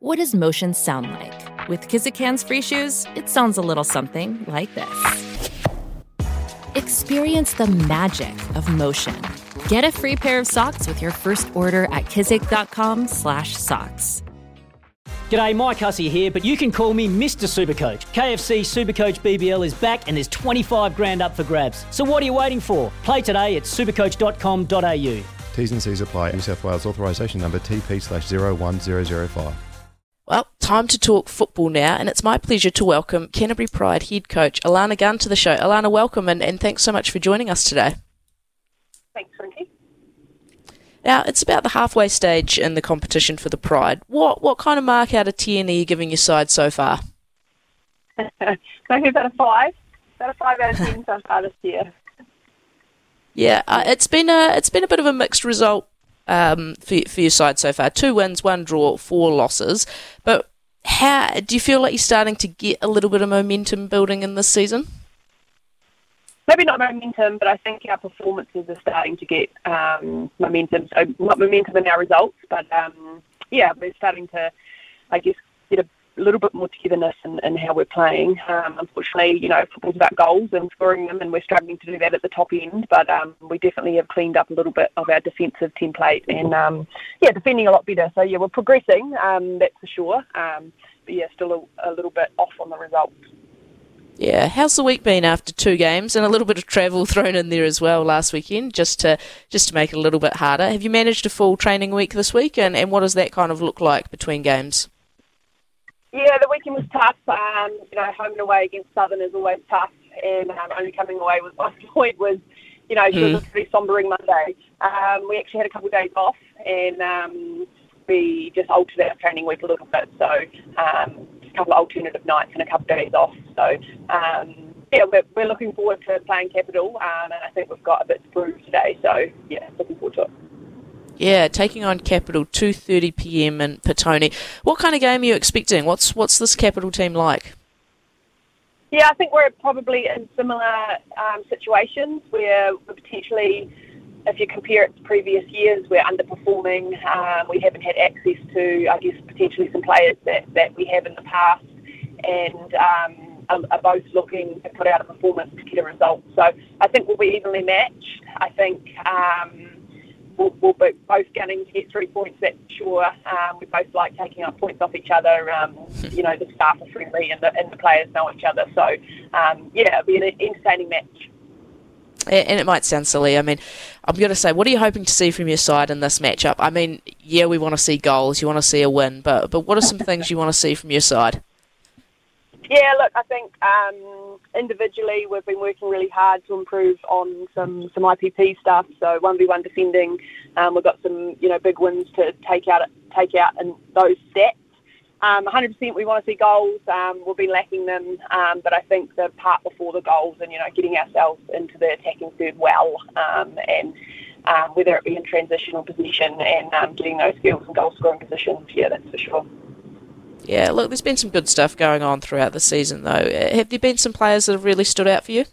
What does motion sound like? With Kizik hands-free shoes, it sounds a little something like this. Experience the magic of motion. Get a free pair of socks with your first order at kizik.com/socks. G'day, Mike Hussey here, but you can call me Mr. Supercoach. KFC Supercoach BBL is back and there's 25 grand up for grabs. So what are you waiting for? Play today at supercoach.com.au. T's and C's apply. New South Wales authorisation number TP slash 01005. Time to talk football now, and it's my pleasure to welcome Canterbury Pride head coach Alana Gunn to the show. Alana, welcome, and, and thanks so much for joining us today. Thanks, Frankie. Now, it's about the halfway stage in the competition for the Pride. What what kind of mark out of 10 are you giving your side so far? Maybe about a five. About a five out of ten so far this year. Yeah, uh, it's been a it's been a bit of a mixed result um, for, for your side so far. Two wins, one draw, four losses. But how do you feel like you're starting to get a little bit of momentum building in this season? Maybe not momentum, but I think our performances are starting to get um, momentum. So not momentum in our results, but um, yeah, we're starting to, I guess, get a a little bit more togetherness in, in how we're playing. Um, unfortunately, you know, football's about goals and scoring them, and we're struggling to do that at the top end. But um, we definitely have cleaned up a little bit of our defensive template and, um, yeah, defending a lot better. So, yeah, we're progressing, um, that's for sure. Um, but, yeah, still a, a little bit off on the results. Yeah, how's the week been after two games and a little bit of travel thrown in there as well last weekend, just to just to make it a little bit harder? Have you managed a full training week this week, and, and what does that kind of look like between games? Yeah, the weekend was tough. Um, you know, home and away against Southern is always tough, and um, only coming away with one point was, you know, mm. was a pretty sombering Monday. Um, we actually had a couple of days off, and um, we just altered our training week a little bit. So um, just a couple of alternative nights and a couple of days off. So um, yeah, we're, we're looking forward to playing Capital, um, and I think we've got a bit to prove today. So yeah, looking forward to it. Yeah, taking on Capital 2:30 p.m. in Petone. What kind of game are you expecting? What's what's this Capital team like? Yeah, I think we're probably in similar um, situations where we're potentially, if you compare it to previous years, we're underperforming. Um, we haven't had access to, I guess, potentially some players that, that we have in the past, and um, are, are both looking to put out a performance to get a result. So I think we'll be evenly matched. I think. We'll, we'll be both gunning to get three points, that's sure. Um, we both like taking up points off each other. Um, you know, the staff are friendly and the, and the players know each other. So, um, yeah, it'll be an entertaining match. And it might sound silly. I mean, I'm going to say, what are you hoping to see from your side in this matchup? I mean, yeah, we want to see goals, you want to see a win, but but what are some things you want to see from your side? Yeah, look, I think um, individually we've been working really hard to improve on some, some IPP stuff. So one v one defending, um, we've got some you know big wins to take out take out in those. Um, 100% we want to see goals. Um, we've been lacking them, um, but I think the part before the goals and you know getting ourselves into the attacking third well um, and um, whether it be in transitional position and um, getting those skills and goal scoring positions, yeah, that's for sure. Yeah, look, there's been some good stuff going on throughout the season, though. Uh, have there been some players that have really stood out for you?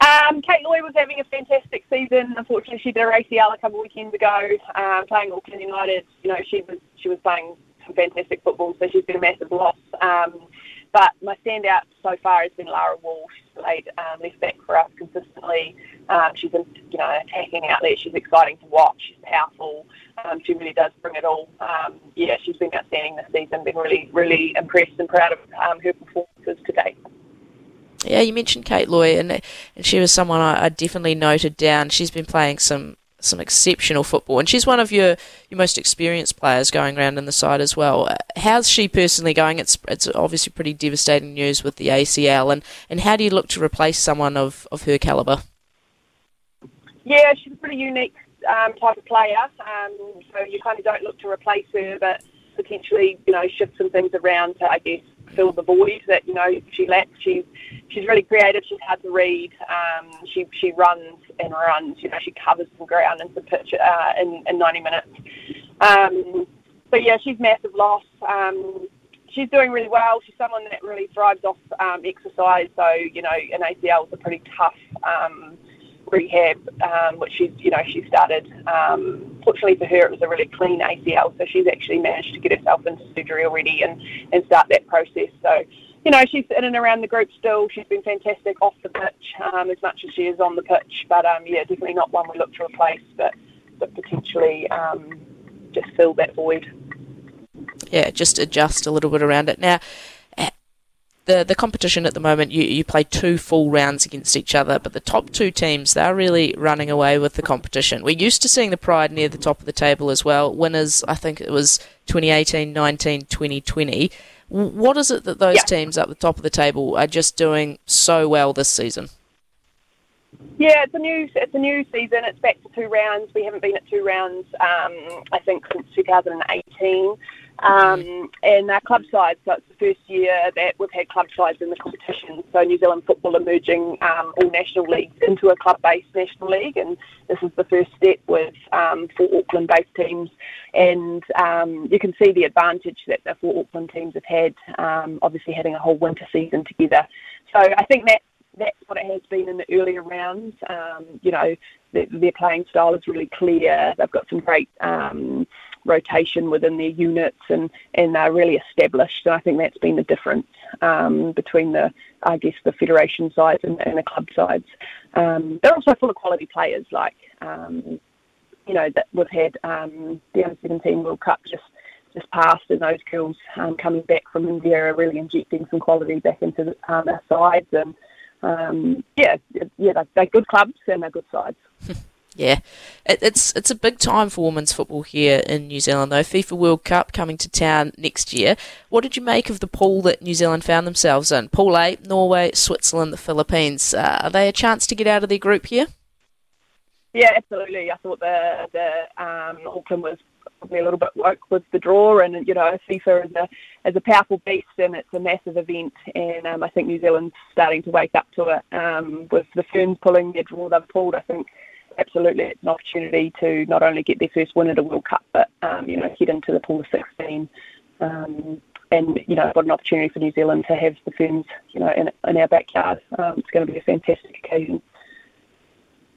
Um, Kate Lloyd was having a fantastic season. Unfortunately, she did her ACL a couple of weekends ago, um, playing Auckland United. You know, she was she was playing some fantastic football, so she's been a massive loss. Um, but my standout so far has been Lara Wall. Played um, left back for us consistently. Um, she's a you know attacking outlet. She's exciting to watch. She's powerful. Um, she really does bring it all. Um, yeah, she's been outstanding this season. Been really really impressed and proud of um, her performances to date. Yeah, you mentioned Kate Lloyd, and and she was someone I, I definitely noted down. She's been playing some some exceptional football, and she's one of your, your most experienced players going around in the side as well. How's she personally going? It's it's obviously pretty devastating news with the ACL, and, and how do you look to replace someone of, of her calibre? Yeah, she's a pretty unique um, type of player, um, so you kind of don't look to replace her, but potentially you know shift some things around to I guess fill the void that you know she lacks. She's she's really creative. She's hard to read. Um, she she runs and runs. You know, she covers some ground in some pitch uh, in in 90 minutes. Um, but yeah, she's massive loss. Um, she's doing really well. She's someone that really thrives off um, exercise. So you know, an ACL is a pretty tough um, rehab, um, which she's you know she started. Um, fortunately for her, it was a really clean ACL, so she's actually managed to get herself into surgery already and, and start that process. So, you know, she's in and around the group still. She's been fantastic off the pitch um, as much as she is on the pitch. But um, yeah, definitely not one we look to replace, but, but potentially um, just fill that void. Yeah, just adjust a little bit around it. Now, the the competition at the moment, you, you play two full rounds against each other, but the top two teams, they're really running away with the competition. We're used to seeing the Pride near the top of the table as well. Winners, I think it was 2018, 19, 2020. What is it that those yeah. teams at the top of the table are just doing so well this season? Yeah, it's a new it's a new season. It's back to two rounds. We haven't been at two rounds, um, I think, since 2018. Um, and our club sides, so it's the first year that we've had club sides in the competition. So New Zealand football emerging um, all national leagues into a club-based national league, and this is the first step with um, four Auckland-based teams. And um, you can see the advantage that the four Auckland teams have had, um, obviously having a whole winter season together. So I think that that's what it has been in the earlier rounds. Um, you know, their, their, playing style is really clear. They've got some great rotation within their units and, and they're really established. And I think that's been the difference um, between the, I guess, the federation sides and, and the club sides. Um, they're also full of quality players, like, um, you know, that we've had um, the under 17 World Cup just just passed, and those girls um, coming back from India are really injecting some quality back into the, um, our sides. And yeah, yeah, they're, they're good clubs and they're good sides. Yeah, it, it's it's a big time for women's football here in New Zealand, though. FIFA World Cup coming to town next year. What did you make of the pool that New Zealand found themselves in? Pool A, Norway, Switzerland, the Philippines. Uh, are they a chance to get out of their group here? Yeah, absolutely. I thought the the um, Auckland was probably a little bit woke with the draw, and you know, FIFA is a is a powerful beast, and it's a massive event, and um, I think New Zealand's starting to wake up to it. Um, with the Ferns pulling their draw they've pulled, I think absolutely it's an opportunity to not only get their first win at a World Cup, but um, you know head into the pool of 16. Um, and you know, what an opportunity for New Zealand to have the Ferns, you know, in, in our backyard. Um, it's going to be a fantastic occasion.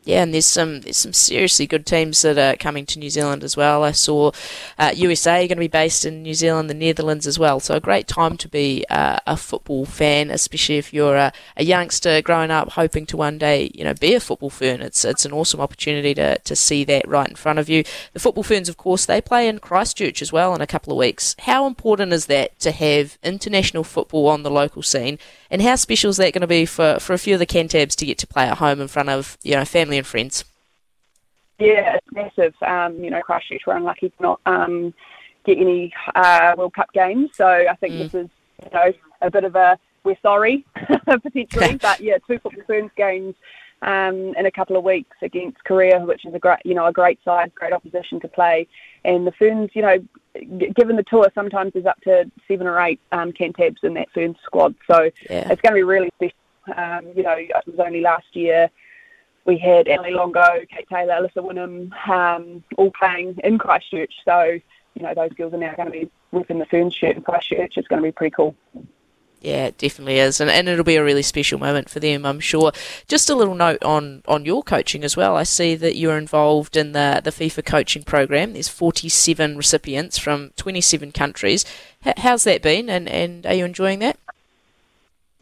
Yeah, and there's some there's some seriously good teams that are coming to New Zealand as well. I saw uh, USA going to be based in New Zealand, the Netherlands as well. So a great time to be uh, a football fan, especially if you're a, a, youngster growing up hoping to one day you know be a football fern. It's it's an awesome opportunity to to see that right in front of you. The football ferns, of course, they play in Christchurch as well in a couple of weeks. How important is that to have international football on the local scene, and how special is that going to be for for a few of the Cantabs to get to play at home in front of you know family family and friends? Yeah, it's massive. Um, you know, Christchurch were unlucky to not um, get any uh, World Cup games, so I think mm. this is you know a bit of a we're sorry potentially, but yeah, two football ferns games um, in a couple of weeks against Korea, which is a great you know a great side, great opposition to play, and the Ferns you know given the tour sometimes there's up to seven or eight um, Cantabs in that Ferns squad, so yeah. it's going to be really special. Um, you know, it was only last year we had Ellie Longo, Kate Taylor, Alyssa Whinham, um, all playing in Christchurch. So, you know, those girls are now going to be ripping the Ferns shirt in Christchurch. It's going to be pretty cool. Yeah, it definitely is, and, and it'll be a really special moment for them, I'm sure. Just a little note on, on your coaching as well. I see that you're involved in the, the FIFA coaching program. There's 47 recipients from 27 countries. H- how's that been, and, and are you enjoying that?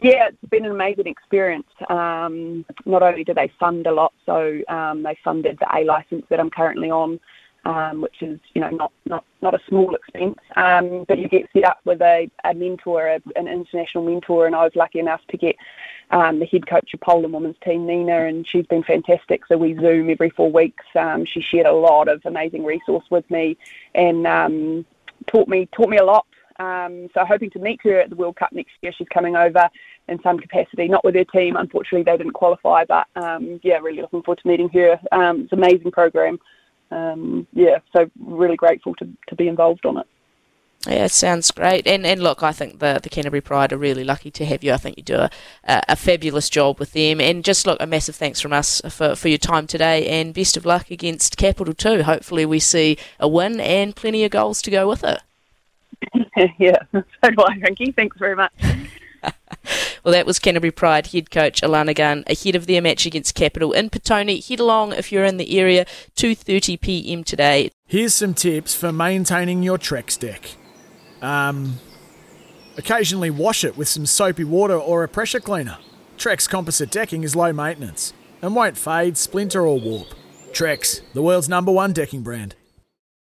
Yeah, it's been an amazing experience. Um, not only do they fund a lot, so um, they funded the A license that I'm currently on, um, which is you know not not not a small expense. Um, but you get set up with a, a mentor, a, an international mentor, and I was lucky enough to get um, the head coach of Poland women's team, Nina, and she's been fantastic. So we Zoom every four weeks. Um, she shared a lot of amazing resource with me, and taught me taught me a lot um, so hoping to meet her at the World Cup next year. She's coming over in some capacity, not with her team. Unfortunately, they didn't qualify, but um, yeah, really looking forward to meeting her. Um, it's an amazing program. Um, yeah, so really grateful to, to be involved on it. Yeah, it sounds great. And and look, I think the the Canterbury Pride are really lucky to have you. I think you do a, a, a, fabulous job with them. And just look, a massive thanks from us for, for your time today. And best of luck against Capital Two. Hopefully, we see a win and plenty of goals to go with it. yeah, so do I, Frankie. Thanks very much. Well, that was Canterbury Pride head coach Alana Gunn ahead of their match against Capital in Petone. Head along if you're in the area, 2:30 p.m. today. Here's some tips for maintaining your Trex deck. Um, occasionally wash it with some soapy water or a pressure cleaner. Trex composite decking is low maintenance and won't fade, splinter, or warp. Trex, the world's number one decking brand.